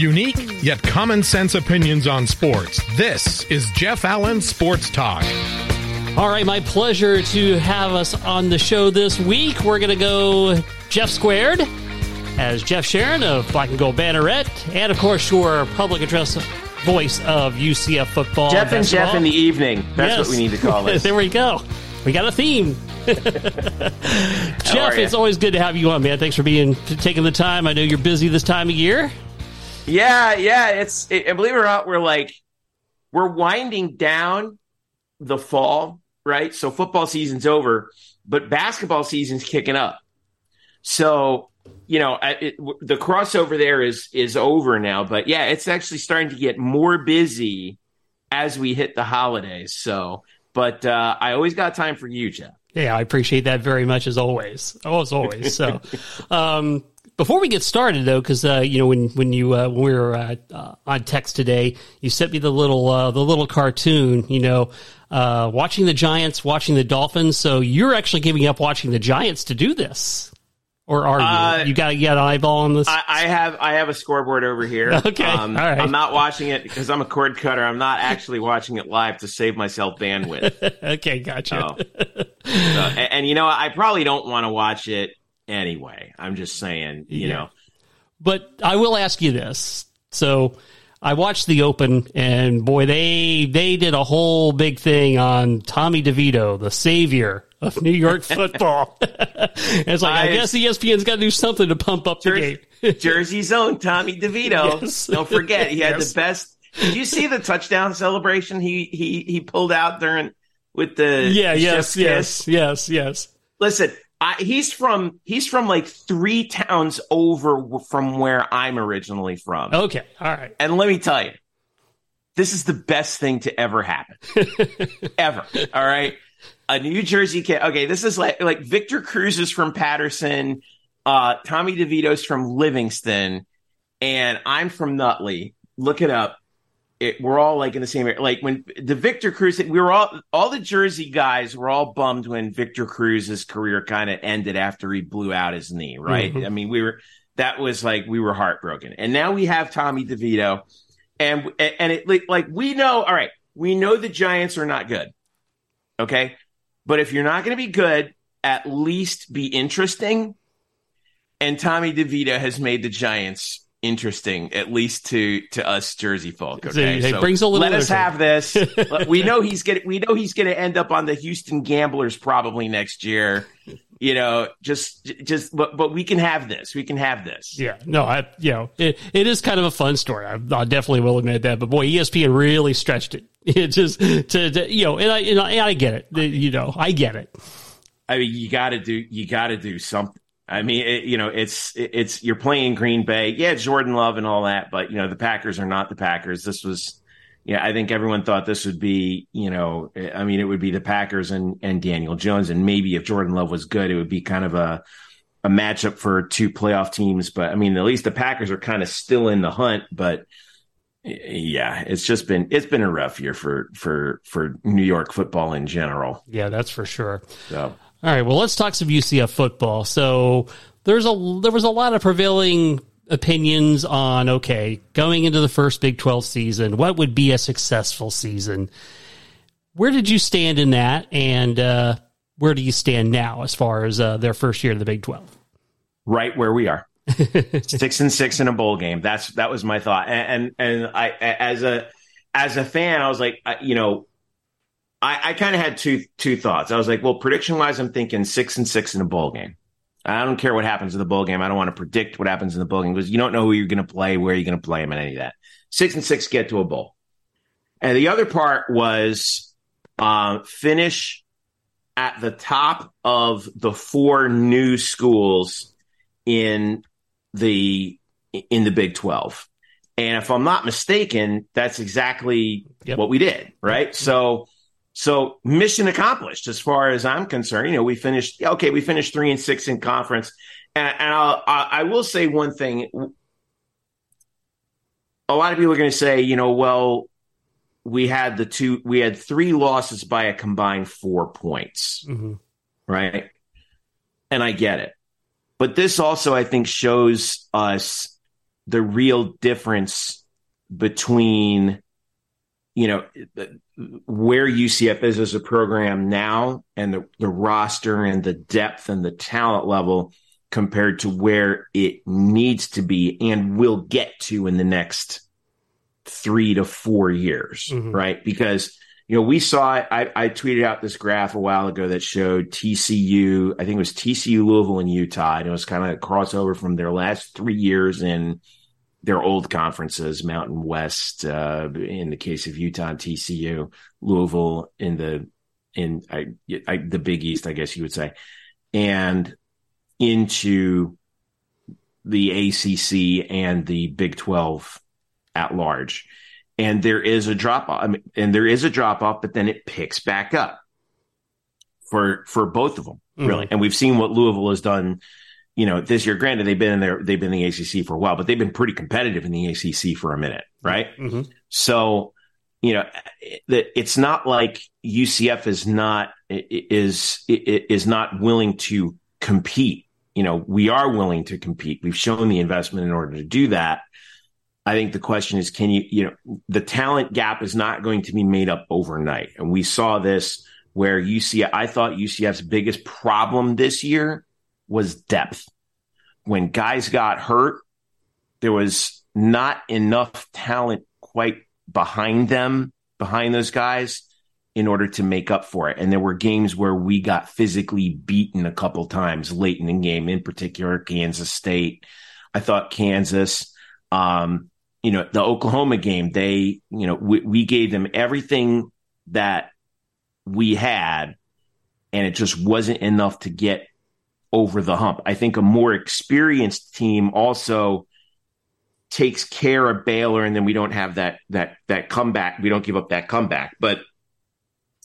Unique yet common sense opinions on sports. This is Jeff Allen Sports Talk. All right, my pleasure to have us on the show this week. We're going to go Jeff Squared as Jeff Sharon of Black and Gold Banneret, and of course your public address voice of UCF football. Jeff and Jeff in the evening. That's Yes. what we need to call it. there we go. We got a theme. Jeff, it's always good to have you on, man. Thanks for being taking the time. I know you're busy this time of year. Yeah, yeah. It's it, and believe it or not, we're like we're winding down the fall, right? So football season's over, but basketball season's kicking up. So you know, it, the crossover there is is over now. But yeah, it's actually starting to get more busy as we hit the holidays. So, but uh, I always got time for you, Jeff. Yeah, I appreciate that very much as always. Oh, as always. So, um, before we get started though, because uh, you know when when you uh, when we were uh, uh, on text today, you sent me the little uh, the little cartoon. You know, uh, watching the Giants, watching the Dolphins. So you're actually giving up watching the Giants to do this, or are you? You got to get an eyeball on this. I, I have I have a scoreboard over here. Okay, um, all right. I'm not watching it because I'm a cord cutter. I'm not actually watching it live to save myself bandwidth. okay, gotcha. So, so- and, and you know, I probably don't want to watch it anyway. I'm just saying, you Yeah. know, But I will ask you this. So I watched the Open, and boy, they they did a whole big thing on Tommy DeVito, the savior of New York football. it's like I I- guess ESPN's got to do something to pump up the game. Jersey's own Tommy DeVito. Yes. Don't forget, he had Yes. the best. Did you see the touchdown celebration he he he pulled out during with the yeah, yes, yes, yes, yes. Listen, I, he's from he's from like three towns over from where I'm originally from. Okay, all right. And let me tell you, this is the best thing to ever happen. ever. All right. A New Jersey kid. Okay, this is like like Victor Cruz is from Paterson, uh, Tommy DeVito's from Livingston, and I'm from Nutley. Look it up. It, we're all like in the same area. Like when the Victor Cruz, we were all all the Jersey guys were all bummed when Victor Cruz's career kind of ended after he blew out his knee. Right? Mhm. I mean, we were that was like we were heartbroken, and now we have Tommy DeVito, and and it like- like we know. All right, we know the Giants are not good. Okay, but if you're not going to be good, at least be interesting. And Tommy DeVito has made the Giants interesting, at least to to us Jersey folk. So Okay, it brings a little let us have this. we know he's getting. We know he's going to end up on the Houston Gamblers probably next year. You know, just just but but we can have this. We can have this. Yeah, no, I, you know, it, it is kind of a fun story. I, I definitely will admit that. But boy, ESPN really stretched it. It just to, to you know, and I, and I, and I get it. You know, I get it. I mean, you got to do you got to do something. I mean, it, you know, it's it's you're playing Green Bay, yeah, Jordan Love and all that, but you know, the Packers are not the Packers. This was, yeah, I think everyone thought this would be, you know, I mean, it would be the Packers and and Daniel Jones, and maybe if Jordan Love was good, it would be kind of a a matchup for two playoff teams. But I mean, at least the Packers are kind of still in the hunt, but. Yeah, it's just been it's been a rough year for for for New York football in general. Yeah, that's for sure. So All right, well, let's talk some UCF football. So there's a there was a lot of prevailing opinions on okay, going into the first Big 12 season, what would be a successful season? Where did you stand in that, and uh, where do you stand now as far as uh, their first year in the Big 12? right where we are. six and six in a bowl game. That's that was my thought. And and, and I as a as a fan, I was like, you know, I, I kind of had two two thoughts. I was like, well, prediction wise, I'm thinking six and six in a bowl game. I don't care what happens in the bowl game. I don't want to predict what happens in the bowl game because you don't know who you're going to play, where you're going to play them, and any of that. Six and six get to a bowl. And the other part was uh, finish at the top of the four new schools in the in the Big 12. And if I'm not mistaken, that's exactly Yep. what we did, right? So so mission accomplished as far as I'm concerned. You know, we finished okay, we finished 3 and 6 in conference. And, and I'll, I I will say one thing a lot of people are going to say, you know, well, we had the two, we had three losses by a combined four points, Mm-hmm. right? And I get it. But this also, I think, shows us the real difference between you know where UCF is as a program now and the, the roster and the depth and the talent level compared to where it needs to be and will get to in the next three to four years, mm-hmm. right? Because you know, we saw I, I, tweeted out this graph a while ago that showed TCU, I think it was TCU, Louisville, and Utah. And it was kind of a crossover from their last three years in their old conferences, Mountain West, uh, in the case of Utah TCU, Louisville in the, in I, I, the Big East, I guess you would say, and into the ACC and the Big 12 at large and there is a drop off. I mean, and there is a drop off, but then it picks back up for for both of them, really. Mm-hmm. And we've seen what Louisville has done. You know, this year, granted, they've been in there, they've been in the ACC for a while, but they've been pretty competitive in the ACC for a minute, right? Mm-hmm. So, you know, it's not like UCF is not is is not willing to compete. You know, we are willing to compete. We've shown the investment in order to do that. I think the question is, can you, you know, the talent gap is not going to be made up overnight. And we saw this where UCF, I thought UCF's biggest problem this year was depth. When guys got hurt, there was not enough talent quite behind them, behind those guys in order to make up for it. And there were games where we got physically beaten a couple times late in the game, in particular Kansas State. I thought Kansas, um, you know, the Oklahoma game, they, you know, we, we gave them everything that we had, and it just wasn't enough to get over the hump. I think a more experienced team also takes care of Baylor, and then we don't have that that that comeback. We don't give up that comeback, but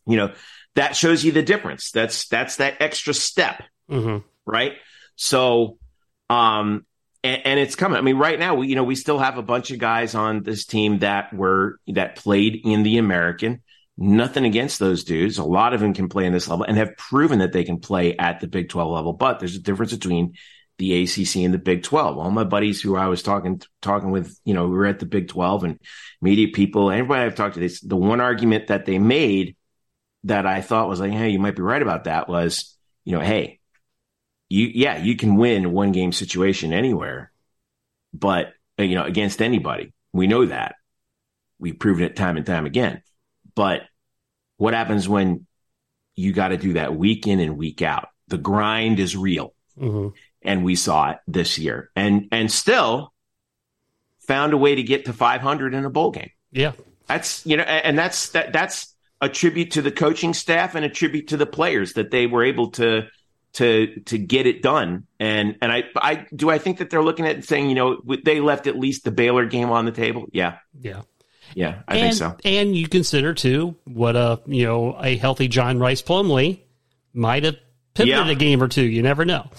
you know that shows you the difference. That's that's that extra step, mm-hmm. right? So, um, and, and, it's coming. I mean, right now, we, you know, we still have a bunch of guys on this team that were that played in the American. Nothing against those dudes. A lot of them can play in this level and have proven that they can play at the Big 12 level. But there's a difference between the ACC and the Big 12. All my buddies who I was talking talking with, you know, we were at the Big 12 and media people, everybody I've talked to, this the one argument that they made that I thought was like, hey, you might be right about that was, you know, hey, you yeah you can win one game situation anywhere but uh, you know against anybody we know that we've proven it time and time again but what happens when you got to do that week in and week out the grind is real mm-hmm. and we saw it this year and and still found a way to get to 500 in a bowl game yeah that's you know and that's that that's a tribute to the coaching staff and a tribute to the players that they were able to to to get it done. And and I I do I think that they're looking at it saying, you know, they left at least the Baylor game on the table. Yeah. Yeah. Yeah, I and, think so. And you consider too what a you know a healthy John Rhys Plumlee might have pivoted yeah. a game or two. You never know.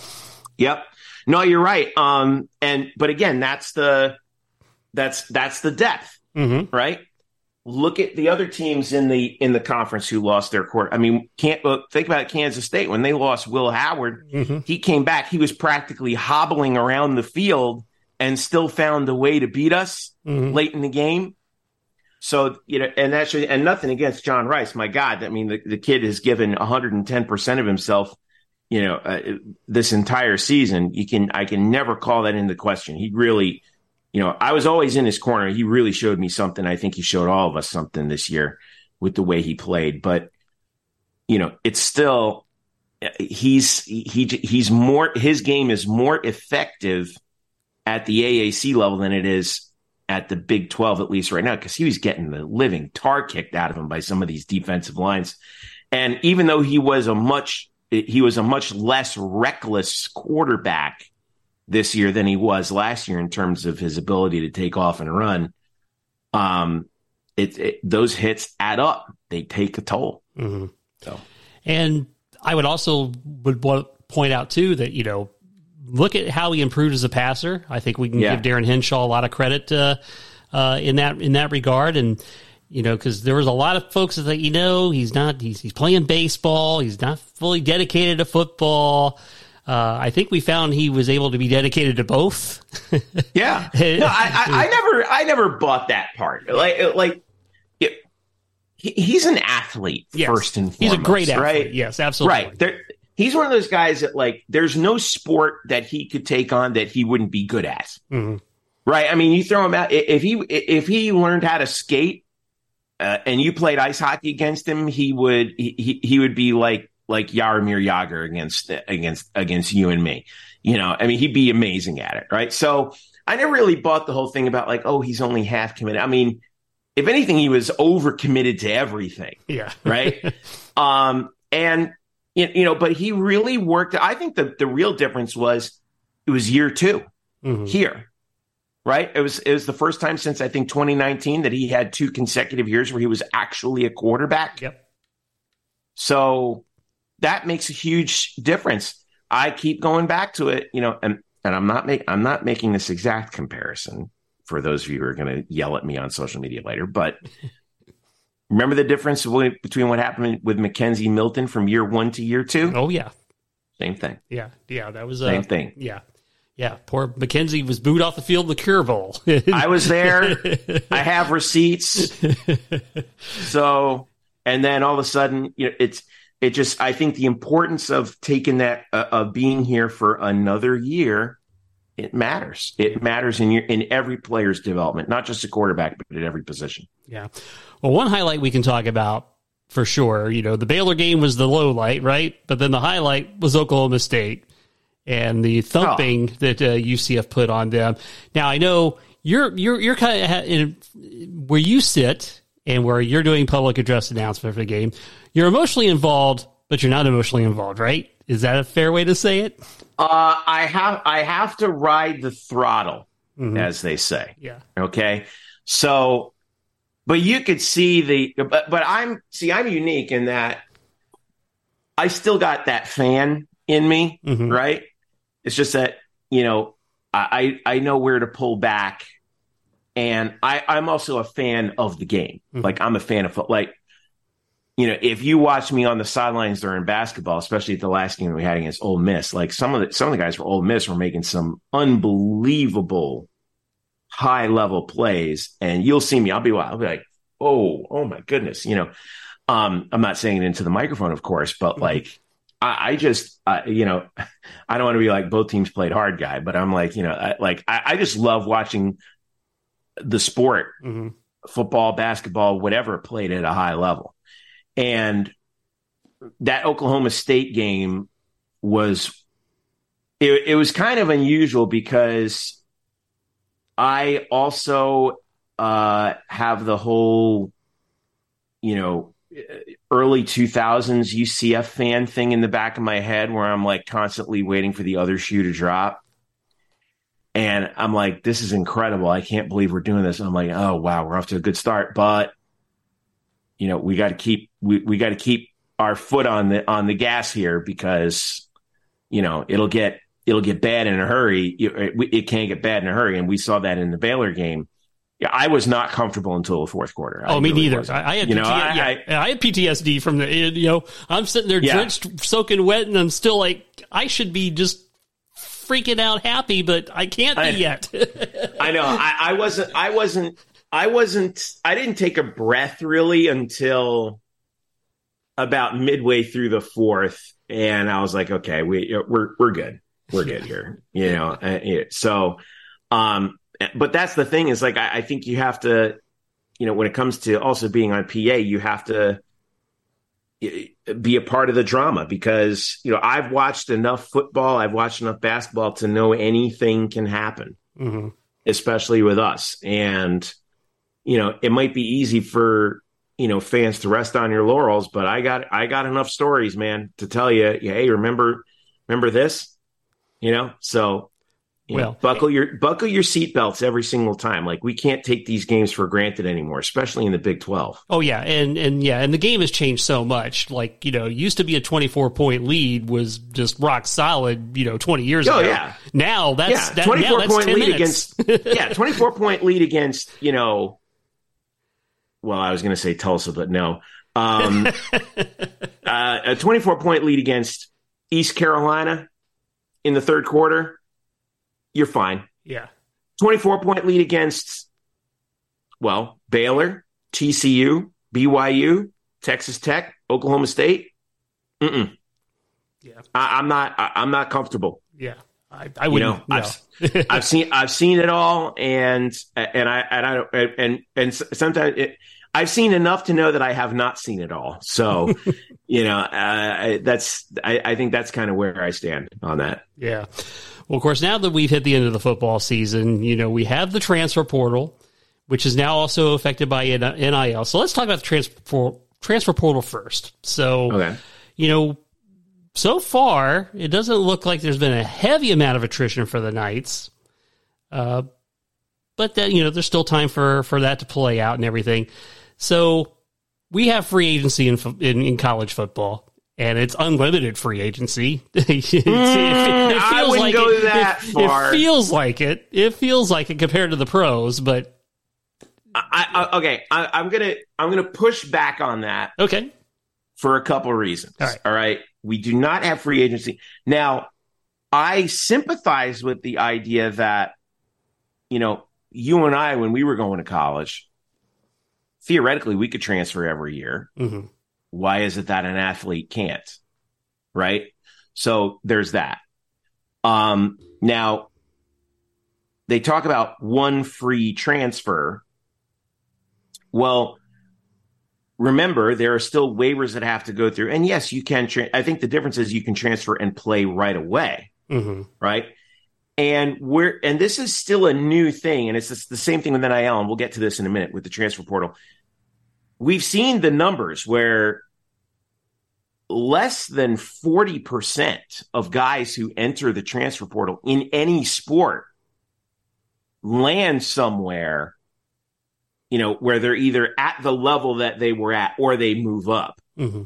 Yep. No, you're right. Um, and but again, that's the that's that's the depth, mm-hmm. right? look at the other teams in the in the conference who lost their court. I mean, can't think about Kansas State when they lost Will Howard. Mm-hmm. He came back. He was practically hobbling around the field and still found a way to beat us mm-hmm. late in the game. So you know, and actually, and nothing against John Rhys. My God, I mean, the, the kid has given 110 percent of himself. You know, uh, this entire season, you can I can never call that into question. He really you know, I was always in his corner. He really showed me something. I think he showed all of us something this year with the way he played. But you know, it's still he's he he's more his game is more effective at the AAC level than it is at the Big 12 at least right now because he was getting the living tar kicked out of him by some of these defensive lines. And even though he was a much he was a much less reckless quarterback this year than he was last year in terms of his ability to take off and run. Um, it, it those hits add up; they take a toll. Mm-hmm. So, and I would also would point out too that you know look at how he improved as a passer. I think we can yeah. give Darin Hinshaw a lot of credit uh, uh, in that in that regard, and you know because there was a lot of folks that you know he's not he's, he's playing baseball, he's not fully dedicated to football. Uh, I think we found he was able to be dedicated to both. yeah. No, I, I, I, never, I never bought that part. Like, like, it, he's an athlete yes. first and foremost. He's a great athlete. Right? Yes, absolutely. Right. There, he's one of those guys that like, there's no sport that he could take on that he wouldn't be good at. Mm-hmm. Right. I mean, you throw him out. If he, if he learned how to skate, uh, and you played ice hockey against him, he would, he, he would be like, like Jaromir Jagr against against against you and me. You know, I mean, he'd be amazing at it, right? So I never really bought the whole thing about like, oh, he's only half committed. I mean, if anything, he was over committed to everything. Yeah. right. Um, and you know, but he really worked. I think the the real difference was it was year 2 mm-hmm. here. Right. It was it was the first time since I think 2019 that he had two consecutive years where he was actually a quarterback. Yep. So that makes a huge difference. I keep going back to it, you know, and and I'm not make I'm not making this exact comparison for those of you who are going to yell at me on social media later, but remember the difference between what happened with McKenzie Milton from year one to year two? Oh yeah, same thing. Yeah, yeah, that was uh, same thing. Yeah, yeah. Poor McKenzie was booed off the field in the Cure Bowl. I was there. I have receipts. So, and then all of a sudden, you know, it's it just I think the importance of taking that uh, of being here for another year it matters. It matters in your in every player's development, not just a quarterback, but at every position. Yeah. Well, one highlight we can talk about for sure, you know, the Baylor game was the low light, right? But then the highlight was Oklahoma State and the thumping oh. that uh, UCF put on them. Now I know you're you're you're kind of in, where you sit and where you're doing public address announcement for the game, you're emotionally involved, but you're not emotionally involved, right? Is that a fair way to say it? Uh, I have I have to ride the throttle, mm-hmm. as they say. Yeah. Okay. So, but you could see the but but I'm see I'm unique in that I still got that fan in me, mm-hmm. right? It's just that you know I I know where to pull back and I, I'm also a fan of the game. Mm-hmm. Like I'm a fan of like, you know, if you watch me on the sidelines during basketball, especially at the last game we had against Ole Miss, like some of the some of the guys for Ole Miss were making some unbelievable high level plays, and you'll see me. I'll be I'll be like, oh, oh my goodness, you know. Um, I'm not saying it into the microphone, of course, but mm-hmm. like I, I just, uh, you know, I don't want to be like both teams played hard guy, but I'm like, you know, I, like I, I, just love watching the sport, mm-hmm. football, basketball, whatever, played at a high level. And that Oklahoma State game was it, it was kind of unusual because I also uh, have the whole, you know, early 2000s UCF fan thing in the back of my head where I'm like constantly waiting for the other shoe to drop. And I'm like, this is incredible. I can't believe we're doing this. I'm like, oh wow, we're off to a good start. But you know, we got to keep we, we got to keep our foot on the on the gas here because you know it'll get it'll get bad in a hurry. It, it can't get bad in a hurry, and we saw that in the Baylor game. Yeah, I was not comfortable until the fourth quarter. Oh, I me really neither. I, I, had you know, I, yeah, I, had PTSD from the you know I'm sitting there drenched, soaking wet, and I'm still like I should be just freaking out happy, but I can't be yet. I know. I, I wasn't. I wasn't. I wasn't. I didn't take a breath really until about midway through the fourth, and I was like, okay, we we're we're good. We're good here. You know. Uh, so, um, but that's the thing is like I, I think you have to, you know, when it comes to also being on PA, you have to be a part of the drama because you know I've watched enough football, I've watched enough basketball to know anything can happen, mm-hmm. especially with us. And you know, it might be easy for you know fans to rest on your laurels, but I got I got enough stories, man, to tell you, hey, remember remember this, you know. So you well, know, buckle your buckle your seatbelts every single time. Like we can't take these games for granted anymore, especially in the Big Twelve. Oh yeah, and and yeah, and the game has changed so much. Like you know, used to be a twenty four point lead was just rock solid. You know, twenty years oh, ago. yeah. Now that's yeah, that, twenty four point lead minutes. against yeah twenty four point lead against you know. Well, I was going to say Tulsa, but no. Um, uh, a twenty four point lead against East Carolina in the third quarter, you're fine. Yeah. 24 point lead against, well, Baylor, TCU, BYU, Texas Tech, Oklahoma State. Mm-mm. Yeah. I, am not. I, am not comfortable. Yeah. I, I would. You know, no. I've, I've, seen. I've seen it all, and and I and I and and sometimes it, I've seen enough to know that I have not seen it all. So, you know, uh, that's I, I think that's kind of where I stand on that. Yeah. Well, of course, now that we've hit the end of the football season, you know, we have the transfer portal, which is now also affected by NIL. So let's talk about the transfer transfer portal first. So, okay. you know, so far it doesn't look like there's been a heavy amount of attrition for the Knights. Uh, but then you know, there's still time for for that to play out and everything. So we have free agency in in, in college football and it's unlimited free agency. it, it, it, mm, feels like it, it, feels like it. It feels like it compared to the pros, but I, I, okay, I, am gonna I'm gonna push back on that. Okay, for a couple reasons. All right. All right, we do not have free agency now. I sympathize with the idea that you know you and I when we were going to college, theoretically we could transfer every year. Mm-hmm why is it that an athlete can't? Right. So there's that. Um, now they talk about one free transfer. Well, remember there are still waivers that have to go through. And yes, you can. Tra- I think the difference is you can transfer and play right away. Mm-hmm. Right. And we're and this is still a new thing, and it's the same thing with NIL, and we'll get to this in a minute with the transfer portal we've seen the numbers where less than 40% of guys who enter the transfer portal in any sport land somewhere you know where they're either at the level that they were at or they move up mm-hmm.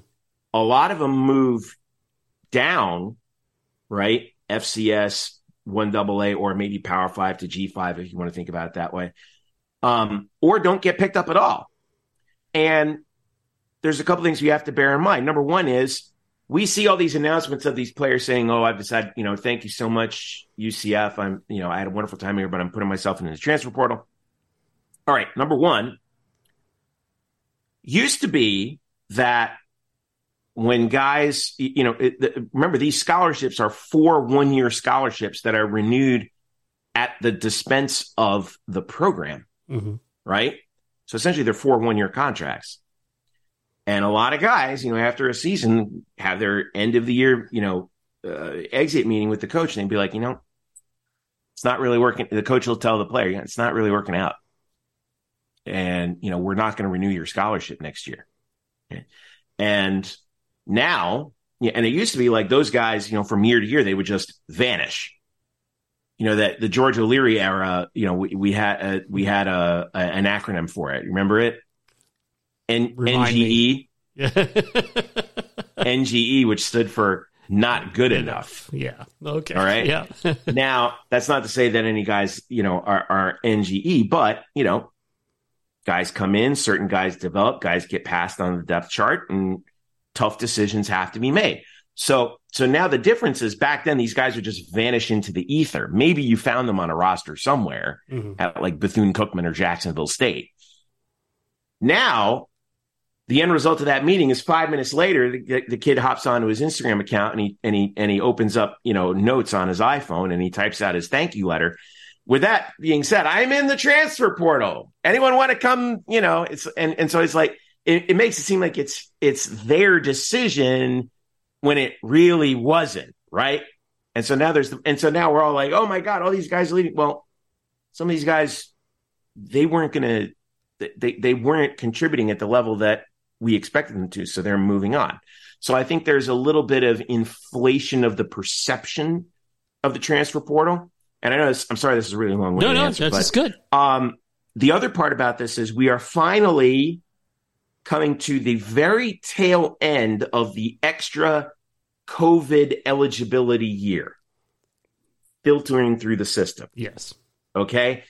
a lot of them move down right fcs 1aa or maybe power 5 to g5 if you want to think about it that way um, or don't get picked up at all and there's a couple things we have to bear in mind. Number one is we see all these announcements of these players saying, "Oh, I've decided, you know, thank you so much, UCF. I'm, you know, I had a wonderful time here, but I'm putting myself into the transfer portal." All right, number one used to be that when guys, you know, it, remember these scholarships are four one-year scholarships that are renewed at the dispense of the program, mm-hmm. right? So essentially, they're four one year contracts. And a lot of guys, you know, after a season, have their end of the year, you know, uh, exit meeting with the coach, and they'd be like, you know, it's not really working. The coach will tell the player, it's not really working out. And, you know, we're not going to renew your scholarship next year. And now, and it used to be like those guys, you know, from year to year, they would just vanish you know that the George O'Leary era, you know, we, we had a, we had a, a, an acronym for it. Remember it? N- NGE. NGE, which stood for not good enough. Yeah. Okay. All right. Yeah. now, that's not to say that any guys, you know, are, are NGE, but you know, guys come in, certain guys develop, guys get passed on the depth chart, and tough decisions have to be made. So, so now the difference is back then these guys would just vanish into the ether. Maybe you found them on a roster somewhere mm-hmm. at like Bethune Cookman or Jacksonville State. Now, the end result of that meeting is five minutes later, the, the, kid hops onto his Instagram account and he and he and he opens up, you know, notes on his iPhone and he types out his thank you letter. With that being said, I'm in the transfer portal. Anyone want to come? You know, it's and and so it's like it, it makes it seem like it's it's their decision when it really wasn't, right? And so now there's, and so now we're all like, oh my God, all these guys are leaving. Well, some of these guys, they weren't to, they, they weren't contributing at the level that we expected them to. So they're moving on. So I think there's a little bit of inflation of the perception of the transfer portal. And I know this, I'm sorry, this is really long. One. No, no, answer, that's but, good. Um, the other part about this is we are finally coming to the very tail end of the extra COVID eligibility year filtering through the system. Yes. Okay.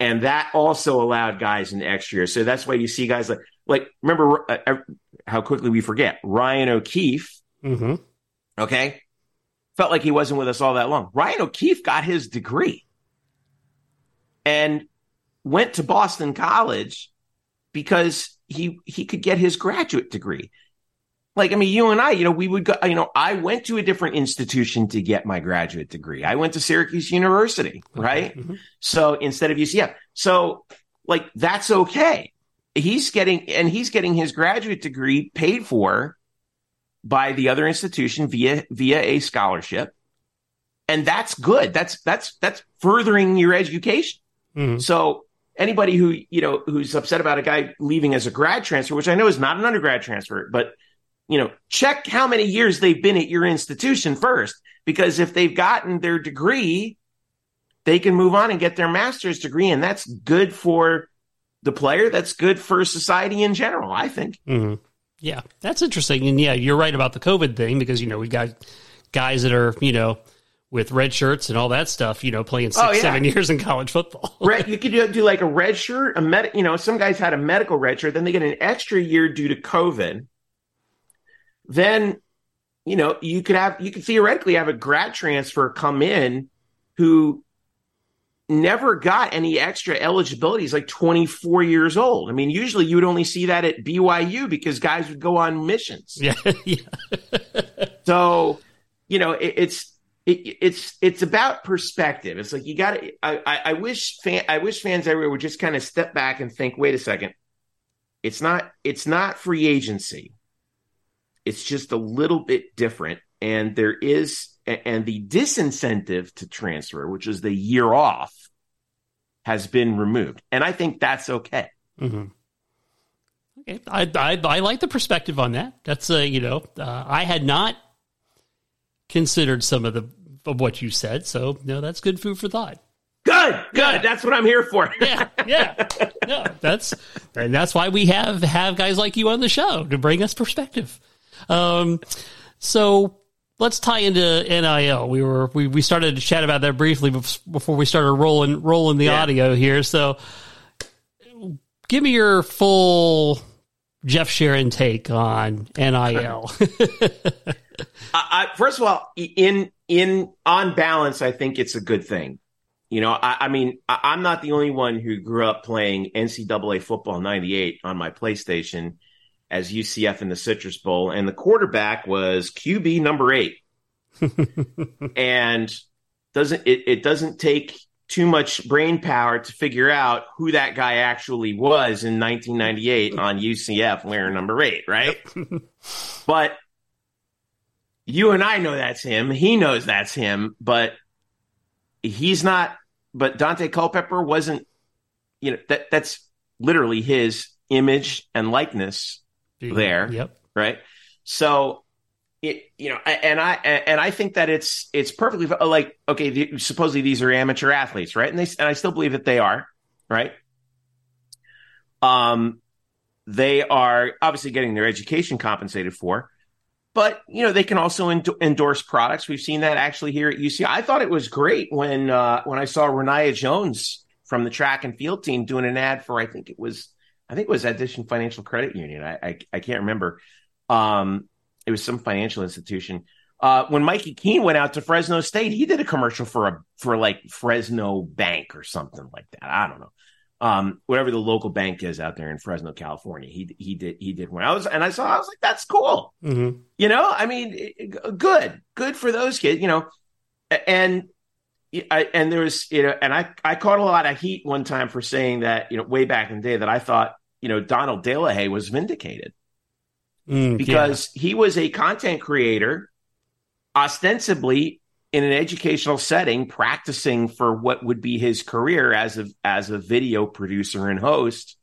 And that also allowed guys an extra year. So that's why you see guys like, like remember uh, uh how quickly we forget Ryan O'Keefe. Mm-hmm. Okay. Felt like he wasn't with us all that long. Ryan O'Keefe got his degree and went to Boston College because he he could get his graduate degree. Like I mean, you and I, you know, we would go. You know, I went to a different institution to get my graduate degree. I went to Syracuse University, right? Mm-hmm. So instead of UCF, so like that's okay. He's getting and he's getting his graduate degree paid for by the other institution via via a scholarship, and that's good. That's that's that's furthering your education. Mm-hmm. So anybody who you know who's upset about a guy leaving as a grad transfer, which I know is not an undergrad transfer, but you know, check how many years they've been at your institution first, because if they've gotten their degree, they can move on and get their master's degree, and that's good for the player. That's good for society in general. I think. Mm-hmm. Yeah, that's interesting, and yeah, you're right about the COVID thing because you know we've got guys that are you know with red shirts and all that stuff, you know, playing six, oh, yeah. seven years in college football. red, you could do, do, like a red shirt, a med, you know, some guys had a medical red shirt, then they get an extra year due to COVID. Then, you know, you could have, you could theoretically have a grad transfer come in who never got any extra eligibility. He's like 24 years old. I mean, usually you would only see that at BYU because guys would go on missions. Yeah. yeah. so, you know, it, it's, it, it's it's about perspective. It's like you got to. I, I wish fan I wish fans everywhere would just kind of step back and think. Wait a second. It's not it's not free agency. It's just a little bit different, and there is and the disincentive to transfer, which is the year off, has been removed, and I think that's okay. Mm-hmm. Okay, I, I, I like the perspective on that. That's uh, you know, uh, I had not considered some of the of what you said. So, no, that's good food for thought. Good, good. Yeah. That's what I'm here for. yeah, yeah, yeah. That's and that's why we have have guys like you on the show to bring us perspective. Um, so let's tie into NIL. We were we, we started to chat about that briefly before we started rolling rolling the yeah. audio here. So, give me your full Jeff Sharon take on NIL. I, I, first of all, in in on balance, I think it's a good thing. You know, I, I mean, I, am not the only one who grew up playing NCAA football '98 on my PlayStation as UCF in the Citrus Bowl, and the quarterback was QB number eight, and doesn't it, it doesn't take too much brain power to figure out who that guy actually was in 1998 on UCF wearing number eight, right? but you and I know that's him. He knows that's him, but he's not. But Daunte Culpepper wasn't. You know that that's literally his image and likeness there. Yep. Right. So it, you know, and I and I think that it's it's perfectly like okay. The, supposedly these are amateur athletes, right? And they and I still believe that they are, right? Um, they are obviously getting their education compensated for, but you know they can also endorse products. We've seen that actually here at UC. I thought it was great when uh, when I saw Renaya Jones from the track and field team doing an ad for I think it was I think it was Addition Financial Credit Union. I I, I can't remember. Um, it was some financial institution. Uh, when Mikey Keene went out to Fresno State, he did a commercial for a for like Fresno Bank or something like that. I don't know um, whatever the local bank is out there in Fresno, California. He he did he did one. I was and I saw I was like, that's cool. Mm-hmm. You know, I mean, good, good for those kids. You know, and I, and there was you know, and I I caught a lot of heat one time for saying that you know way back in the day that I thought you know Donald De La Haye was vindicated mm, because yeah. he was a content creator ostensibly in an educational setting practicing for what would be his career as a as a video producer and host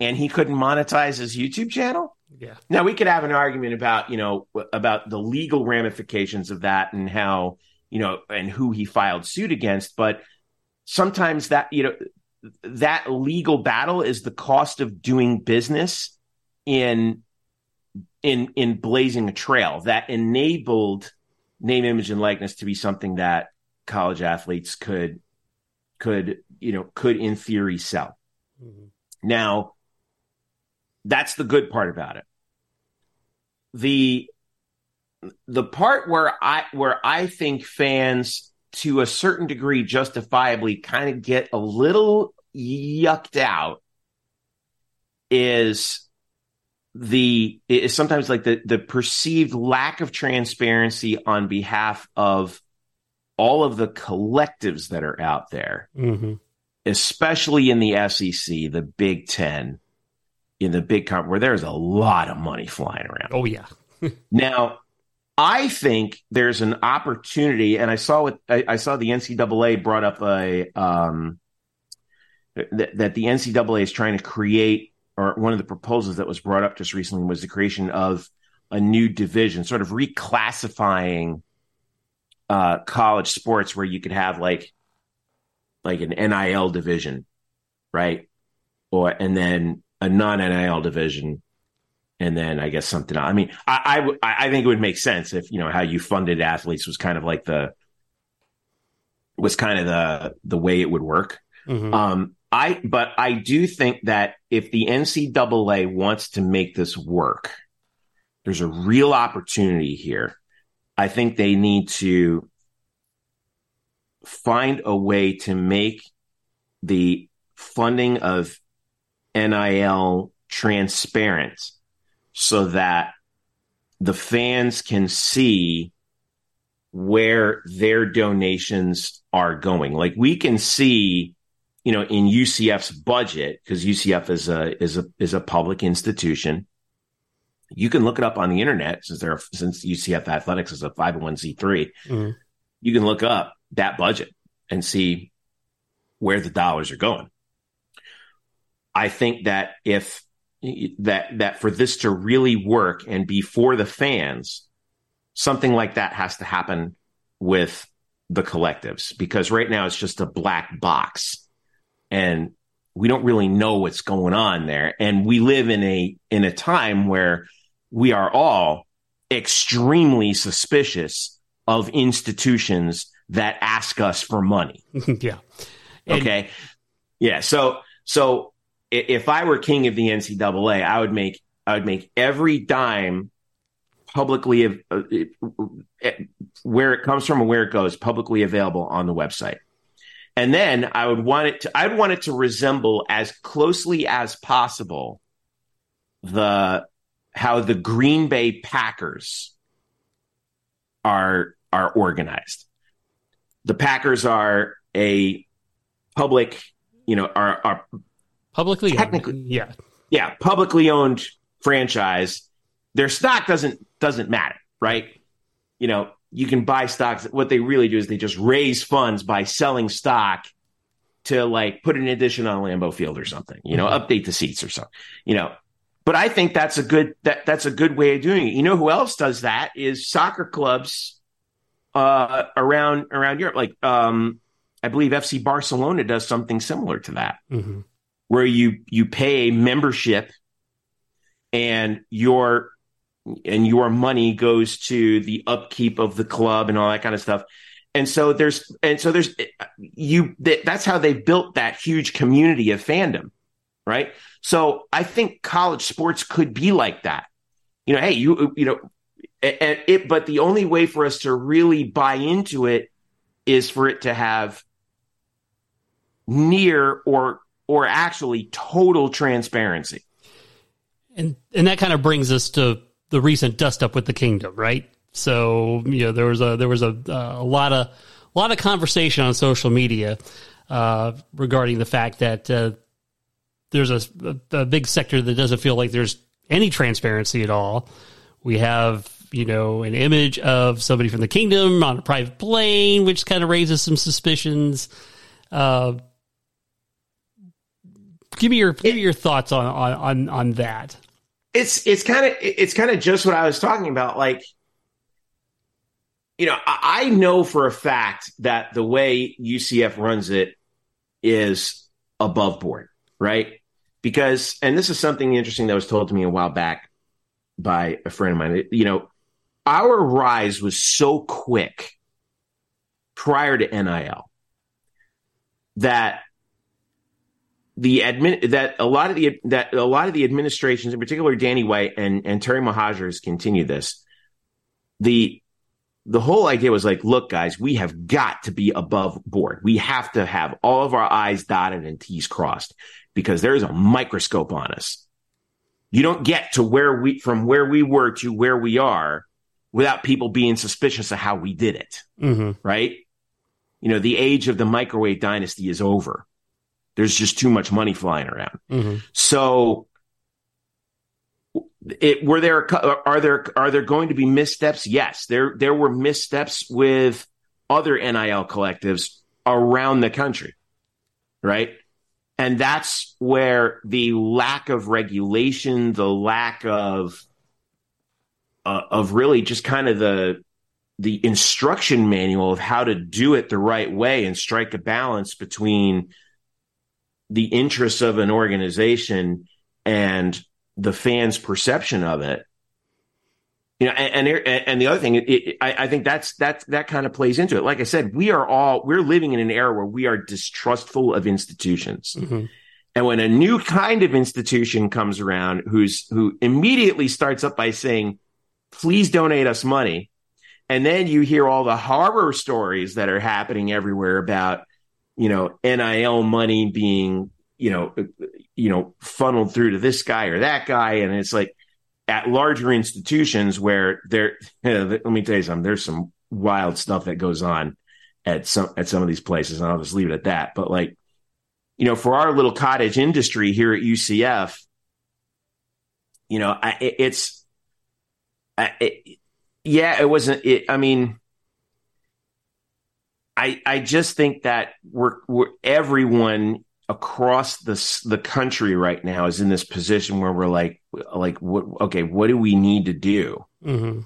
and he couldn't monetize his YouTube channel. Yeah. Now we could have an argument about, you know, about the legal ramifications of that and how, you know, and who he filed suit against, but sometimes that, you know, that legal battle is the cost of doing business in in in blazing a trail that enabled name, image, and likeness to be something that college athletes could could you know could in theory sell. Mm-hmm. Now, that's the good part about it. The the part where I where I think fans to a certain degree justifiably kind of get a little yucked out is the is sometimes like the the perceived lack of transparency on behalf of all of the collectives that are out there, mm-hmm. especially in the SEC, the Big Ten, in the big comp where there's a lot of money flying around. Oh yeah. now, I think there's an opportunity, and I saw what I, I saw the NCAA brought up a um, that, that the NCAA is trying to create, or one of the proposals that was brought up just recently was the creation of a new division, sort of reclassifying uh, college sports where you could have like like an NIL division, right? Or and then a non NIL division, and then I guess something. Else. I mean, I, I I think it would make sense if you know how you funded athletes was kind of like the was kind of the the way it would work. Mhm. Um, I but I do think that if the NCAA wants to make this work, there's a real opportunity here. I think they need to find a way to make the funding of NIL transparent so that the fans can see where their donations are going. Like we can see, you know, in UCF's budget, because UCF is a is a is a public institution. You can look it up on the internet since they're since UCF Athletics is a 501c3. Mhm. You can look up that budget and see where the dollars are going. I think that if that that for this to really work and be for the fans, something like that has to happen with the collectives because right now it's just a black box and we don't really know what's going on there and we live in a in a time where we are all extremely suspicious of institutions that ask us for money yeah. And- Okay. Yeah. So, so if I were king of the NCAA, I would make, I would make every dime publicly, uh, it- where it comes from and where it goes publicly available on the website. And then I would want it to, I'd want it to resemble as closely as possible the, how the Green Bay Packers are, are organized. The Packers are a public, you know, are, are Publicly, owned. Technically- yeah. yeah, publicly owned franchise. Their stock doesn't doesn't matter, right? You know, you can buy stocks. What they really do is they just raise funds by selling stock to like put an addition on Lambeau Field or something. You know, update the seats or something. You know, but I think that's a good that that's a good way of doing it. You know who else does that is soccer clubs uh around around Europe. Like um I believe FC Barcelona does something similar to that hmm where you you pay a membership and your and your money goes to the upkeep of the club and all that kind of stuff. And so there's and so there's you that, that's how they built that huge community of fandom right? So i think college sports could be like that. You know hey you you know and it but the only way for us to really buy into it is for it to have near or or actually total transparency. And and that kind of brings us to the recent dust up with the kingdom, right? So you know there was a there was a a lot of a lot of conversation on social media uh, regarding the fact that uh, there's a, a, a big sector that doesn't feel like there's any transparency at all. We have you know an image of somebody from the kingdom on a private plane, which kind of raises some suspicions. Uh, give me your give me your thoughts on on on, on that. It's it's kind of it's kind of just what I was talking about. Like, you know, I, I know for a fact that the way UCF runs it is above board, right? Because, and this is something interesting that was told to me a while back by a friend of mine. You know, our rise was so quick prior to NIL that the admin that a lot of the that a lot of the administrations, in particular Danny White and and Terry Mohajir has continued this. the the whole idea was like, look, guys, we have got to be above board. We have to have all of our I's dotted and T's crossed because there's a microscope on us. You don't get to where we, from where we were to where we are without people being suspicious of how we did it. Mm-hmm. Right. You know, the age of the microwave dynasty is over. There's just too much money flying around. Mm-hmm. So it were there are there are there going to be missteps yes there there were missteps with other nil collectives around the country right and that's where the lack of regulation the lack of uh, of really just kind of the the instruction manual of how to do it the right way and strike a balance between the interests of an organization and the fans' perception of it. You know, and and, and the other thing, it, I, I think that's that's that kind of plays into it. Like I said, we are all we're living in an era where we are distrustful of institutions. Mm-hmm. And when a new kind of institution comes around, who's who immediately starts up by saying, "Please donate us money," and then you hear all the horror stories that are happening everywhere about, you know, NIL money being you know, you know, funneled through to this guy or that guy. And it's like at larger institutions where there, let me tell you something, there's some wild stuff that goes on at some, at some of these places. And I'll just leave it at that. But like, you know, for our little cottage industry here at UCF, you know, I, it, it's, I, it, yeah, it wasn't, it, I mean, I, I just think that we're, we're everyone across the the country right now is in this position where we're like like what okay what do we need to do? Mm-hmm.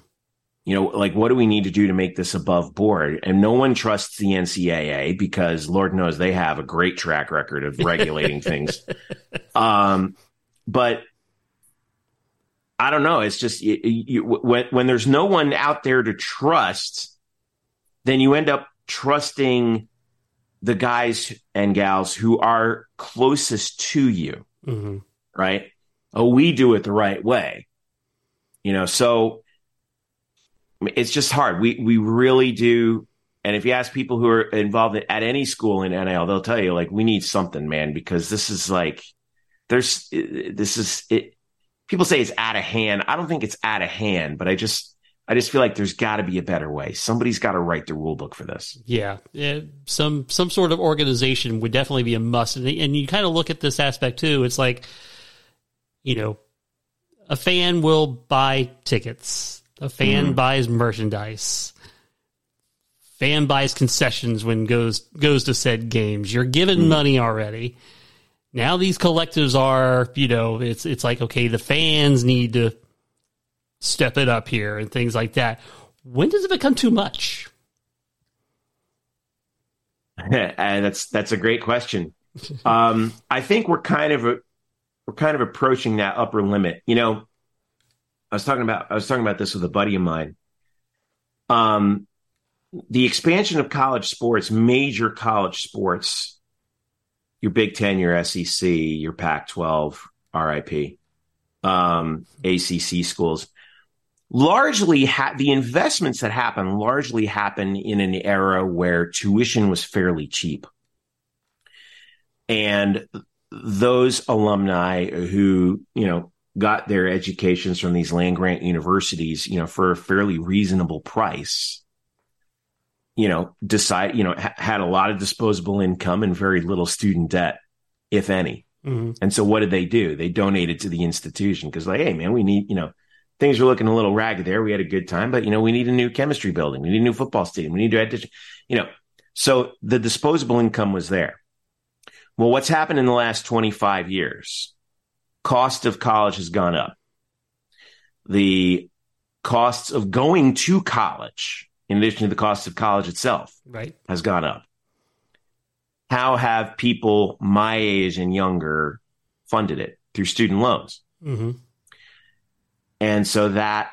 you know like what do we need to do to make this above board? And no one trusts the ncaa because lord knows they have a great track record of regulating things. Um but i don't know. It's just you, you, when when there's no one out there to trust then you end up trusting the guys and gals who are closest to you, mm-hmm. right? Oh, we do it the right way, you know. So it's just hard. We we really do. And if you ask people who are involved at any school in NIL, they'll tell you like we need something, man, because this is like there's this is it. People say it's out of hand. I don't think it's out of hand, but I just I just feel like there's got to be a better way. Somebody's got to write the rule book for this. Yeah, yeah, some some sort of organization would definitely be a must. And, and you kind of look at this aspect too. It's like, you know, a fan will buy tickets. A fan mm-hmm. buys merchandise. Fan buys concessions when goes goes to said games. You're given mm-hmm. money already. Now these collectives are, you know, it's it's like okay, the fans need to step it up here and things like that. When does it become too much? that's that's a great question. Um, I think we're kind of we're kind of approaching that upper limit. You know, I was talking about I was talking about this with a buddy of mine. Um, the expansion of college sports, major college sports, your Big Ten, your SEC, your Pac-12, RIP, um, ACC schools largely ha- the investments that happen largely happen in an era where tuition was fairly cheap. And those alumni who, you know, got their educations from these land grant universities, you know, for a fairly reasonable price, you know, decide, you know, ha- had a lot of disposable income and very little student debt, if any. Mm-hmm. And so what did they do? They donated to the institution because like, hey man, we need, you know, things were looking a little ragged there. We had a good time, but you know, we need a new chemistry building. We need a new football stadium. We need to add, you know, so the disposable income was there. Well, what's happened in the last 25 years? Cost of college has gone up. The costs of going to college, in addition to the cost of college itself, right. has gone up. How have people my age and younger funded it? Through student loans. Mm-hmm. And so that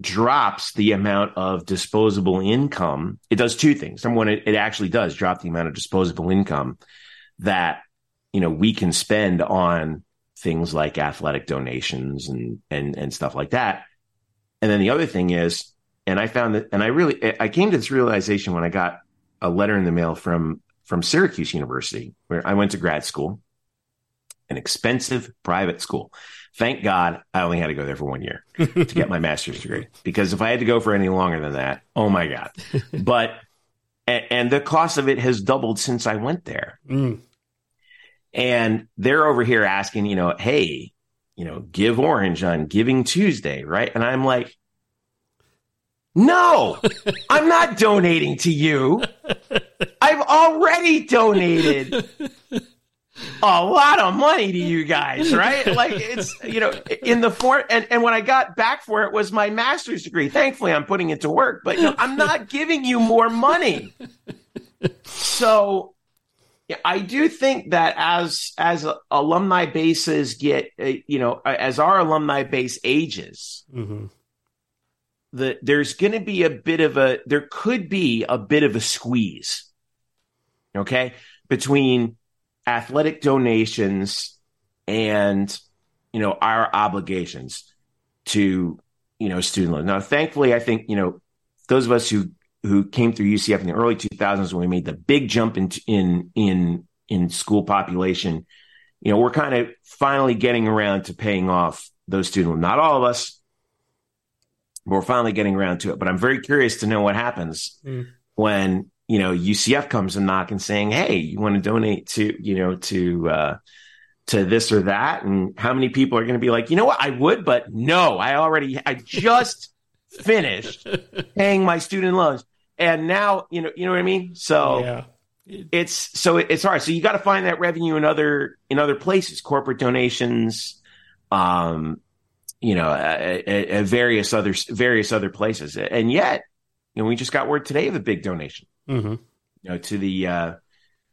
drops the amount of disposable income. It does two things. Number one, it, it actually does drop the amount of disposable income that, you know, we can spend on things like athletic donations and, and, and stuff like that. And then the other thing is and I found that, and I really, I came to this realization when I got a letter in the mail from from Syracuse University, where I went to grad school, an expensive private school. Thank God I only had to go there for one year to get my master's degree, because if I had to go for any longer than that, oh my God! But and, and the cost of it has doubled since I went there. Mm. And they're over here asking, you know, hey, you know, give orange on Giving Tuesday, right? And I'm like, no, I'm not donating to you. I've already donated a lot of money to you guys, right? Like it's, you know, in the form, and, and when I got back for it was my master's degree. Thankfully, I'm putting it to work, but you know, I'm not giving you more money. So yeah, I do think that as as alumni bases get, uh, you know, as our alumni base ages, Mm-hmm. the there's going to be a bit of a there could be a bit of a squeeze, okay, between athletic donations and you know our obligations to you know student loans. Now, thankfully, I think you know those of us who who came through UCF in the early 2000s when we made the big jump in in in in school population, you know, we're kind of finally getting around to paying off those student loans. Not all of us, but we're finally getting around to it. But I'm very curious to know what happens Mm. when you know UCF comes and knocking, saying, "Hey, you want to donate to you know to." uh to this or that? And how many people are going to be like you know what? I would but no i already i just finished paying my student loans. And now you know you know what i mean? So yeah. it's so it's hard. So you got to find that revenue in other in other places corporate donations um you know at, at various other various other places. And yet you know we just got word today of a big donation Mm-hmm. you know to the uh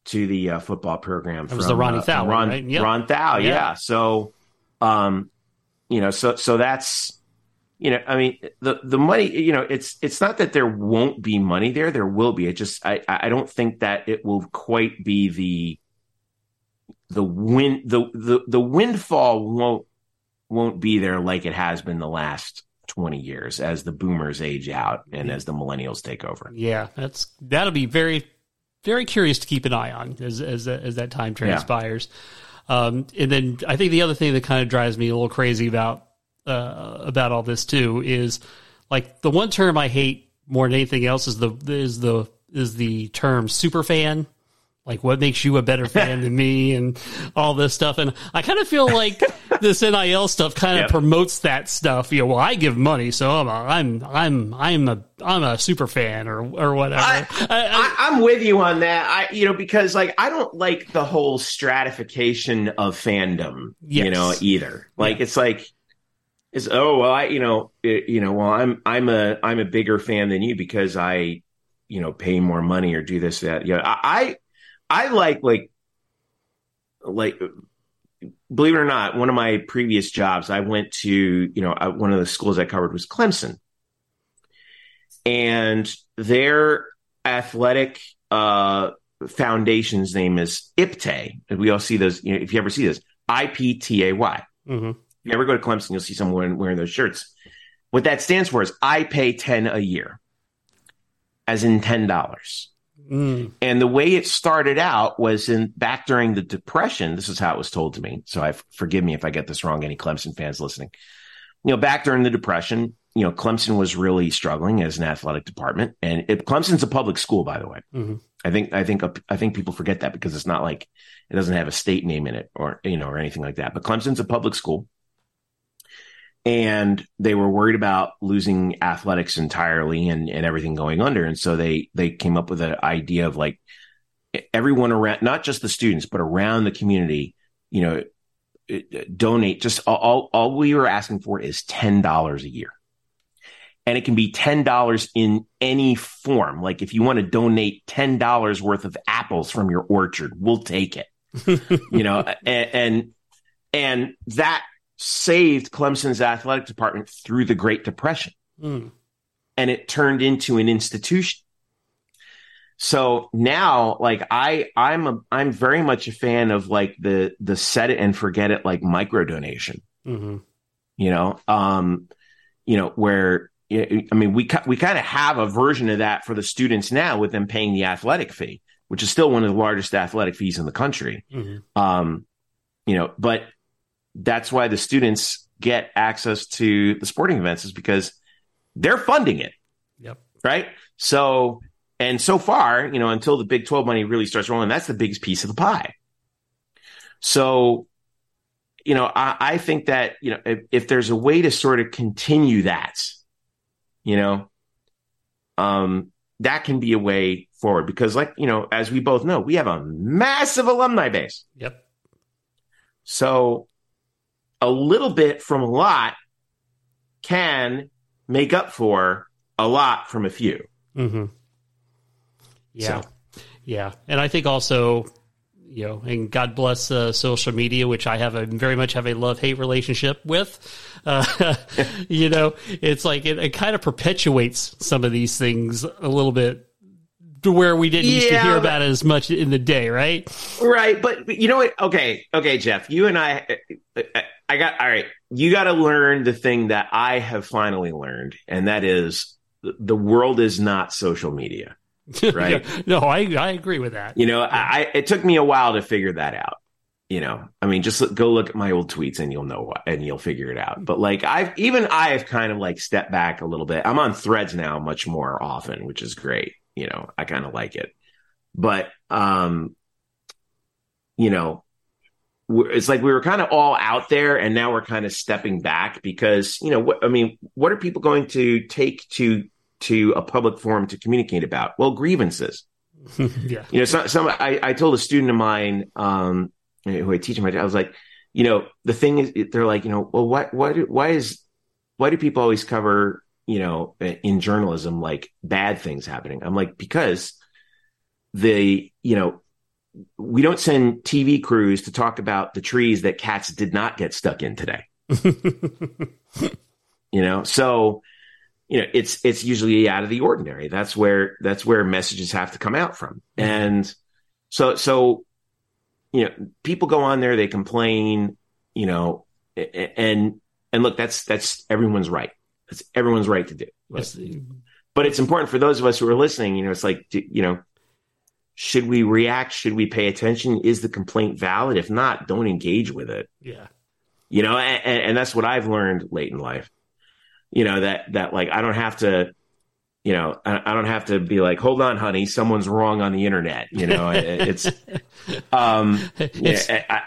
to the uh, football program That was the Ronnie Thau Ron, right? Yep. Ron Thau Yeah. yeah. so um you know so so that's you know i mean the the money you know it's it's not that there won't be money there there will be it just i i don't think that it will quite be the the wind the the the windfall won't won't be there like it has been the last 20 years as the boomers age out and as the millennials take over Yeah, that's that'll be very, very curious to keep an eye on as as as that time transpires. Um, and then I think the other thing that kind of drives me a little crazy about uh, about all this too is like the one term I hate more than anything else is the is the is the term super fan. Like what makes you a better fan than me and all this stuff. And I kind of feel like this NIL stuff kind of Yep. promotes that stuff. You know, well, I give money, so I'm a, I'm I'm I'm a I'm a super fan or or whatever. I- I- I- I, I'm with you on that. I, you know, because like I don't like the whole stratification of fandom, you know, either. Like it's like, it's oh well, I, you know, it, you know, well, I'm I'm a I'm a bigger fan than you because I, you know, pay more money or do this that. Yeah, I I, I like like like believe it or not, one of my previous jobs, I went to you know I, one of the schools I covered was Clemson, and their athletic uh, foundation's name is IPTAY. We all see those. You know, if you ever see this, I P T A Y. Mhm. If you ever go to Clemson, you'll see someone wearing, wearing those shirts. What that stands for is I pay ten a year, as in ten dollars. Mm, And the way it started out was in back during the depression. This is how it was told to me. So I forgive me if I get this wrong. Any Clemson fans listening, you know, back during the depression, you know, Clemson was really struggling as an athletic department, and it, Clemson's a public school, by the way. Mhm. I think I think I think people forget that because it's not like it doesn't have a state name in it or you know or anything like that. But Clemson's a public school, and they were worried about losing athletics entirely and and everything going under, and so they they came up with an idea of like everyone around, not just the students, but around the community, you know, uh, uh, donate. Just all all we were asking for is ten dollars a year and it can be $10 in any form. Like if you want to donate $10 worth of apples from your orchard, we'll take it. you know, and, and and that saved Clemson's athletic department through the Great Depression mm, and it turned into an institution. So now like I I'm a I'm very much a fan of like the the set it and forget it like micro donation mhm. you know um you know where I mean, we we kind of have a version of that for the students now with them paying the athletic fee, which is still one of the largest athletic fees in the country. Mm-hmm. Um, you know, but that's why the students get access to the sporting events is because they're funding it. Yep. Right. So, and so far, you know, until the Big 12 money really starts rolling, that's the biggest piece of the pie. So, you know, I, I think that, you know, if, if there's a way to sort of continue that, you know, um, that can be a way forward because like, you know, as we both know, we have a massive alumni base. Yep. So a little bit from a lot can make up for a lot from a few. Mm-hmm. Yeah. So. Yeah. And I think also, you know, and God bless uh, social media, which I have a very much have a love hate relationship with. Uh, you know, it's like it, it kind of perpetuates some of these things a little bit to where we didn't yeah, used to hear about it as much in the day, right? Right, but, but you know what? Okay, okay, Jeff, you and I, I got all right. You got to learn the thing that I have finally learned, and that is the world is not social media, right? yeah, no, I I agree with that. You know, I it took me a while to figure that out. You know, I mean, just go look at my old tweets and you'll know what, and you'll figure it out. But like, I've even I have kind of like stepped back a little bit. I'm on Threads now much more often, which is great you know, I kind of like it. But, um, you know, it's like we were kind of all out there and now we're kind of stepping back because, you know, what, I mean, what are people going to take to, to a public forum to communicate about? Well, grievances. yeah. You know, some, some I, I told a student of mine, um, who I teach him, I was like, you know, the thing is, they're like, you know, well, why, why, do, why is, why do people always cover you know, in journalism, like bad things happening. I'm like, because the, you know, we don't send TV crews to talk about the trees that cats did not get stuck in today. you know, so, you know, it's, it's usually out of the ordinary. That's where, that's where messages have to come out from. Mm-hmm. And so, so, you know, people go on there, they complain, you know, and, and look, that's, that's everyone's right That's everyone's right to do. But it's important for those of us who are listening. You know, it's like, you know, should we react? Should we pay attention? Is the complaint valid? If not, don't engage with it. Yeah. You know, and, and that's what I've learned late in life. You know that that like I don't have to you know, I, don't have to be like, hold on, honey, someone's wrong on the internet. You know, it's, um, it's, yeah, I,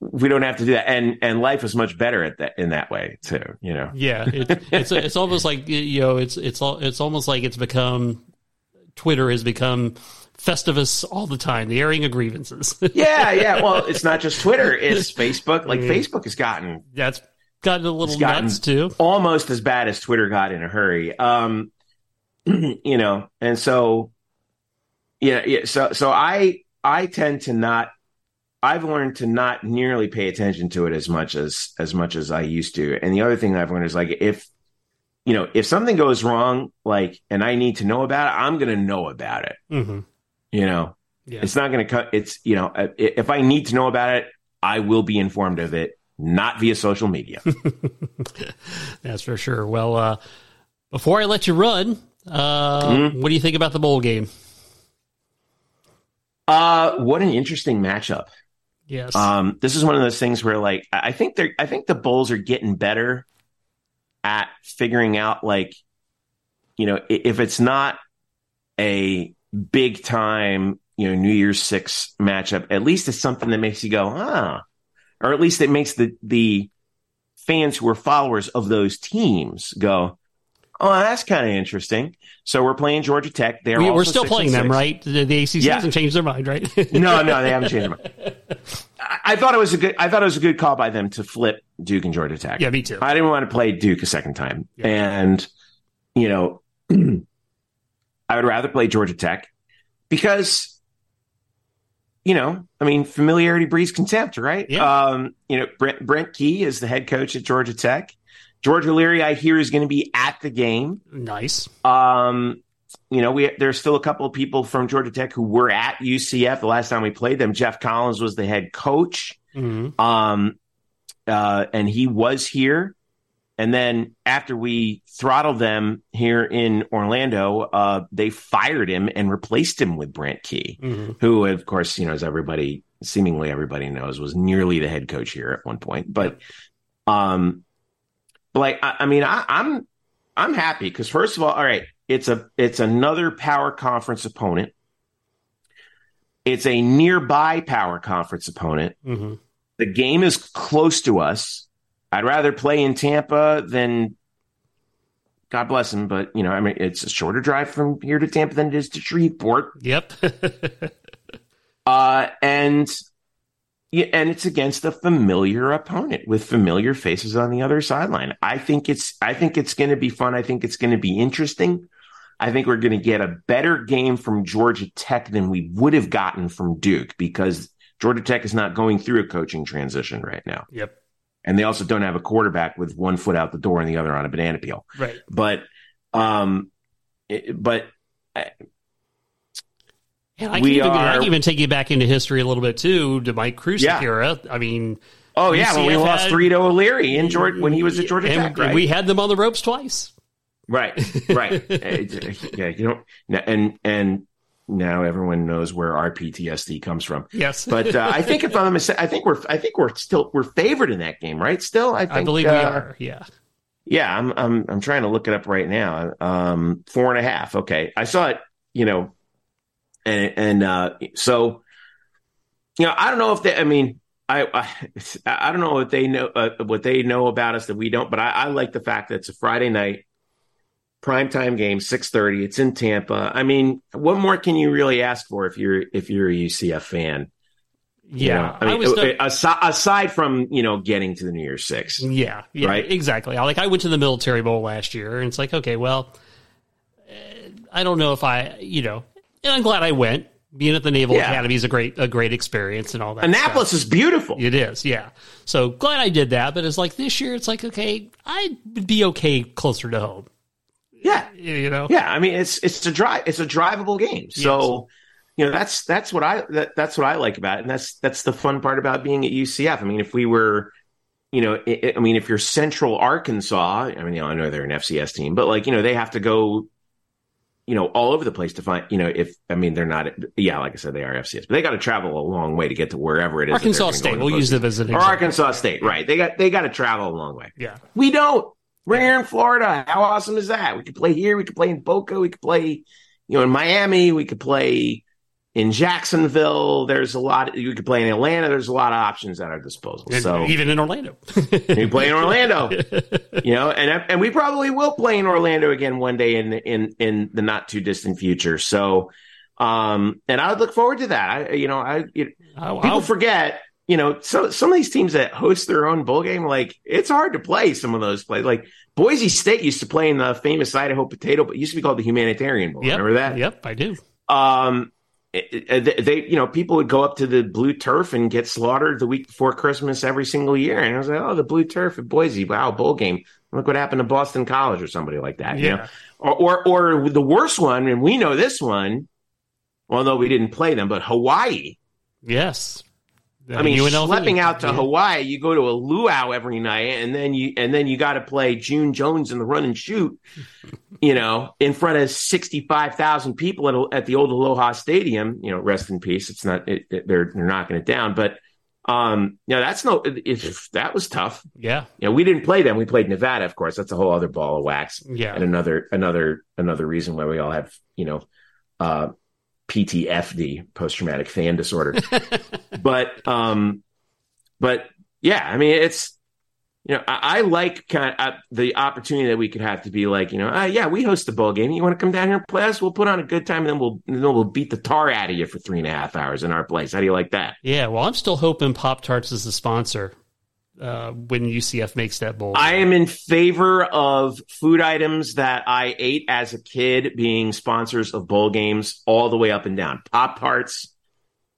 we don't have to do that and and life is much better at that in that way too you know yeah it, it's it's almost like you know it's it's all it's almost like it's become twitter has become festivus all the time the airing of grievances. Yeah yeah. Well it's not just twitter it's facebook. Like mm. facebook has gotten yeah it's gotten a little nuts too. almost as bad as twitter got in a hurry. Um you know and so yeah yeah so so i i tend to not I've learned to not nearly pay attention to it as much as as much as I used to. And the other thing I've learned is like if you know if something goes wrong, like and I need to know about it, I'm going to know about it. Mm-hmm. You know, yeah. it's not going to cut. It's you know if I need to know about it, I will be informed of it, not via social media. That's for sure. Well, uh, before I let you run, uh, mm-hmm. what do you think about the bowl game? Uh, what an interesting matchup. Yes. Um, this is one of those things where like I think they're I think the Bulls are getting better at figuring out like you know if it's not a big time you know New Year's Six matchup, at least it's something that makes you go ah, or at least it makes the the fans who are followers of those teams go oh that's kind of interesting. So we're playing Georgia Tech. They're we, are still playing them, right? The, the ACC yeah. hasn't changed their mind, right? no, no, they haven't changed their mind. I, I thought it was a good. I thought it was a good call by them to flip Duke and Georgia Tech. Yeah, me too. I didn't want to play Duke a second time, yeah. and you know, I would rather play Georgia Tech because. You know, I mean, familiarity breeds contempt, right? Yeah. Um, you know, Brent, Brent Key is the head coach at Georgia Tech. George O'Leary, I hear, is going to be at the game. Nice. Um, you know, we there's still a couple of people from Georgia Tech who were at UCF the last time we played them. Geoff Collins was the head coach, mm-hmm. um, uh, and he was here. and then after we throttled them here in Orlando, uh, they fired him and replaced him with Brent Key, mm-hmm. who, of course, you know, as everybody seemingly everybody knows, was nearly the head coach here at one point. But, um, like I, I mean, I, I'm I'm happy because first of all, all right, it's a it's another power conference opponent. It's a nearby power conference opponent. Mm-hmm. The game is close to us. I'd rather play in Tampa than God bless him, but you know, I mean, it's a shorter drive from here to Tampa than it is to Shreveport. Yep. uh, and and it's against a familiar opponent with familiar faces on the other sideline. I think it's I think it's going to be fun. I think it's going to be interesting. I think we're going to get a better game from Georgia Tech than we would have gotten from Duke because Georgia Tech is not going through a coaching transition right now. Yep. And they also don't have a quarterback with one foot out the door and the other on a banana peel. Right. But um but yeah, I, can even, are, I can even take you back into history a little bit too to Mike Kruczek yeah. era. I mean, oh yeah, when we lost three to O'Leary in Georgia when he was at Georgia Tech, right? We had them on the ropes twice. Right, right. yeah, you know, and and now everyone knows where our PTSD comes from. Yes, but uh, I think if I'm, I think we're, I think we're still we're favored in that game, right? Still, I, think, I believe uh, we are. Yeah, yeah. I'm, I'm, I'm trying to look it up right now. Um, four and a half. Okay, I saw it. You know, and and uh, so you know, I don't know if they. I mean, I I, I don't know what they know uh, what they know about us that we don't. But I, I like the fact that it's a Friday night primetime game, six thirty. It's in Tampa. I mean, what more can you really ask for if you're if you're a UCF fan? Yeah, you know, I mean, I uh, aside, aside, from you know getting to the New Year's Six. Yeah, yeah, right, exactly. Like I went to the Military Bowl last year, and it's like, okay, well, I don't know if I, you know, and I'm glad I went. Being at the Naval yeah. Academy is a great a great experience and all that. Annapolis stuff. is beautiful. It is, yeah. So glad I did that. But it's like this year, it's like okay, I'd be okay closer to home. Yeah, you know. Yeah, I mean it's it's a drive it's a drivable game. So you know that's that's what I that, that's what I like about it, and that's that's the fun part about being at UCF. I mean, if we were you know, it, I mean, if you're Central Arkansas, I mean, you know, I know they're an FCS team, but like, you know, they have to go you know, all over the place to find, you know, if, I mean, they're not, yeah, like I said, they are FCS, but they got to travel a long way to get to wherever it is. Arkansas State, we'll use the example. Or Arkansas State, right. They got, they got to travel a long way. Yeah. We don't. We're here in Florida. How awesome is that? We could play here. We could play in Boca. We could play, you know, in Miami. We could play in Jacksonville, there's a lot. You could play in Atlanta. There's a lot of options at our disposal. And so even in Orlando, you play in Orlando, you know, and and we probably will play in Orlando again one day in in in the not too distant future. So, um, and I would look forward to that. I, you know, I you, oh, people I'll, forget. You know, so some of these teams that host their own bowl game, like it's hard to play some of those plays. Like Boise State used to play in the famous Idaho Potato, but it used to be called the Humanitarian Bowl. Yep, Remember that? Yep, I do. Um, Uh, they, you know, people would go up to the blue turf and get slaughtered the week before Christmas every single year. And I was like, oh, the blue turf at Boise, wow, bowl game. Look what happened to Boston College or somebody like that. Yeah. You know? or, or, or the worst one, and we know this one, although we didn't play them, but Hawaii. Yes. I mean, schlepping out to yeah. Hawaii, you go to a luau every night, and then you and then you got to play June Jones in the run and shoot, you know, in front of sixty five thousand people at, at the old Aloha Stadium. You know, rest in peace. It's not it, it, they're they're knocking it down, but um, you know, that's no. If that was tough, yeah. You know, we didn't play them. We played Nevada, of course. That's a whole other ball of wax. Yeah, and another another another reason why we all have you know. Uh, PTFD, post traumatic fan disorder. but, um, but yeah, I mean, it's, you know, I, I like kind of uh, the opportunity that we could have to be like, you know, uh, yeah, we host the bowl game. You want to come down here and play us? We'll put on a good time and then we'll, and then we'll beat the tar out of you for three and a half hours in our place. How do you like that? Yeah. Well, I'm still hoping Pop Tarts is the sponsor uh, when UCF makes that bowl. I am in favor of food items that I ate as a kid being sponsors of bowl games all the way up and down. Pop Tarts,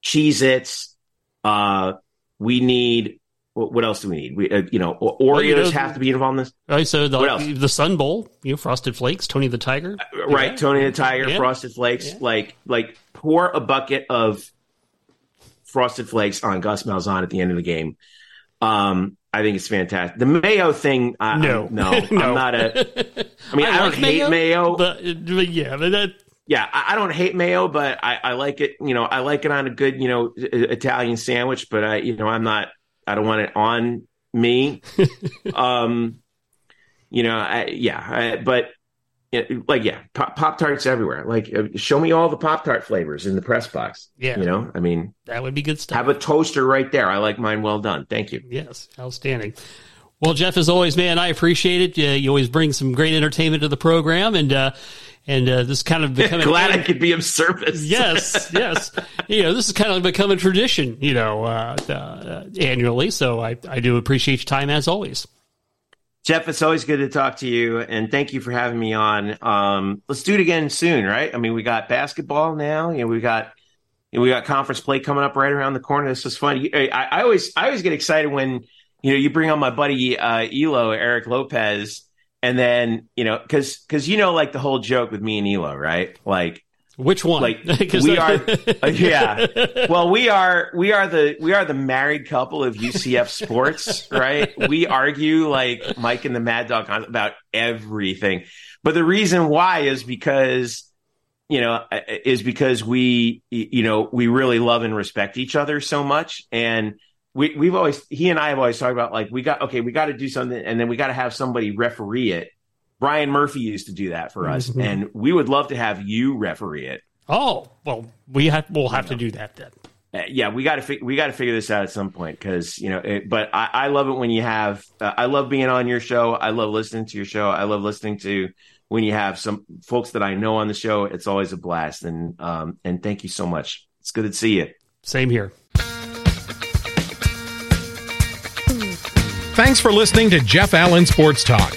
Cheez Its. Uh, we need. What else do we need? We, uh, you know, Oreos well, you know, have to be involved in this. Right, so the, the Sun Bowl, you know, Frosted Flakes, Tony the Tiger, uh, right? Yeah. Tony the Tiger, yeah. Frosted Flakes. Yeah. Like, like pour a bucket of Frosted Flakes on Gus Malzahn at the end of the game Um, I think it's fantastic. The mayo thing, I, No. I'm, no, No. I'm not a. I mean, I, like don't hate mayo. but, but yeah, but that yeah, I, I don't hate mayo, but I, I like it. You know, I like it on a good, you know, Italian sandwich. But I, you know, I'm not. I don't want it on me. um, you know, I, yeah, I, but it, like, yeah, pop tarts everywhere. Like, uh, show me all the pop tart flavors in the press box. Yeah. you know, I mean, that would be good stuff. have a toaster right there. I like mine well done. Thank you. Yes, outstanding. Well, Jeff, as always, man, I appreciate it. Uh, you always bring some great entertainment to the program, and uh, and uh, this kind of becoming Glad I could be of service. yes, yes. You know, this has kind of become a tradition, you know, uh, uh, annually. So I, I do appreciate your time as always. Jeff, it's always good to talk to you, and thank you for having me on. Um, let's do it again soon, right? I mean, we got basketball now. You know, we got you know, we got conference play coming up right around the corner. This is fun. I, I always I always get excited when you know you bring on my buddy uh, Elo Eric Lopez, and then you know because because you know like the whole joke with me and Elo, right? Like Which one? like we are uh, yeah. Well we are we are the we are the married couple of ucf sports right? We argue like mike and the mad dog about everything. But the reason why is because you know uh, is because we you know we really love and respect each other so much. And we, we've always he and i have always talked about like we got okay we got to do something and then we got to have somebody referee it brian murphy used to do that for us Mhm. and we would love to have you referee it oh, well, we have we'll have to do that then. uh, yeah, we got to fi- we got to figure this out at some point because you know. It, but I, I love it when you have. Uh, I love being on your show. I love listening to your show. I love listening to when you have some folks that I know on the show. It's always a blast. And um and thank you so much. It's good to see you. Same here. Thanks for listening to Jeff Allen Sports Talk.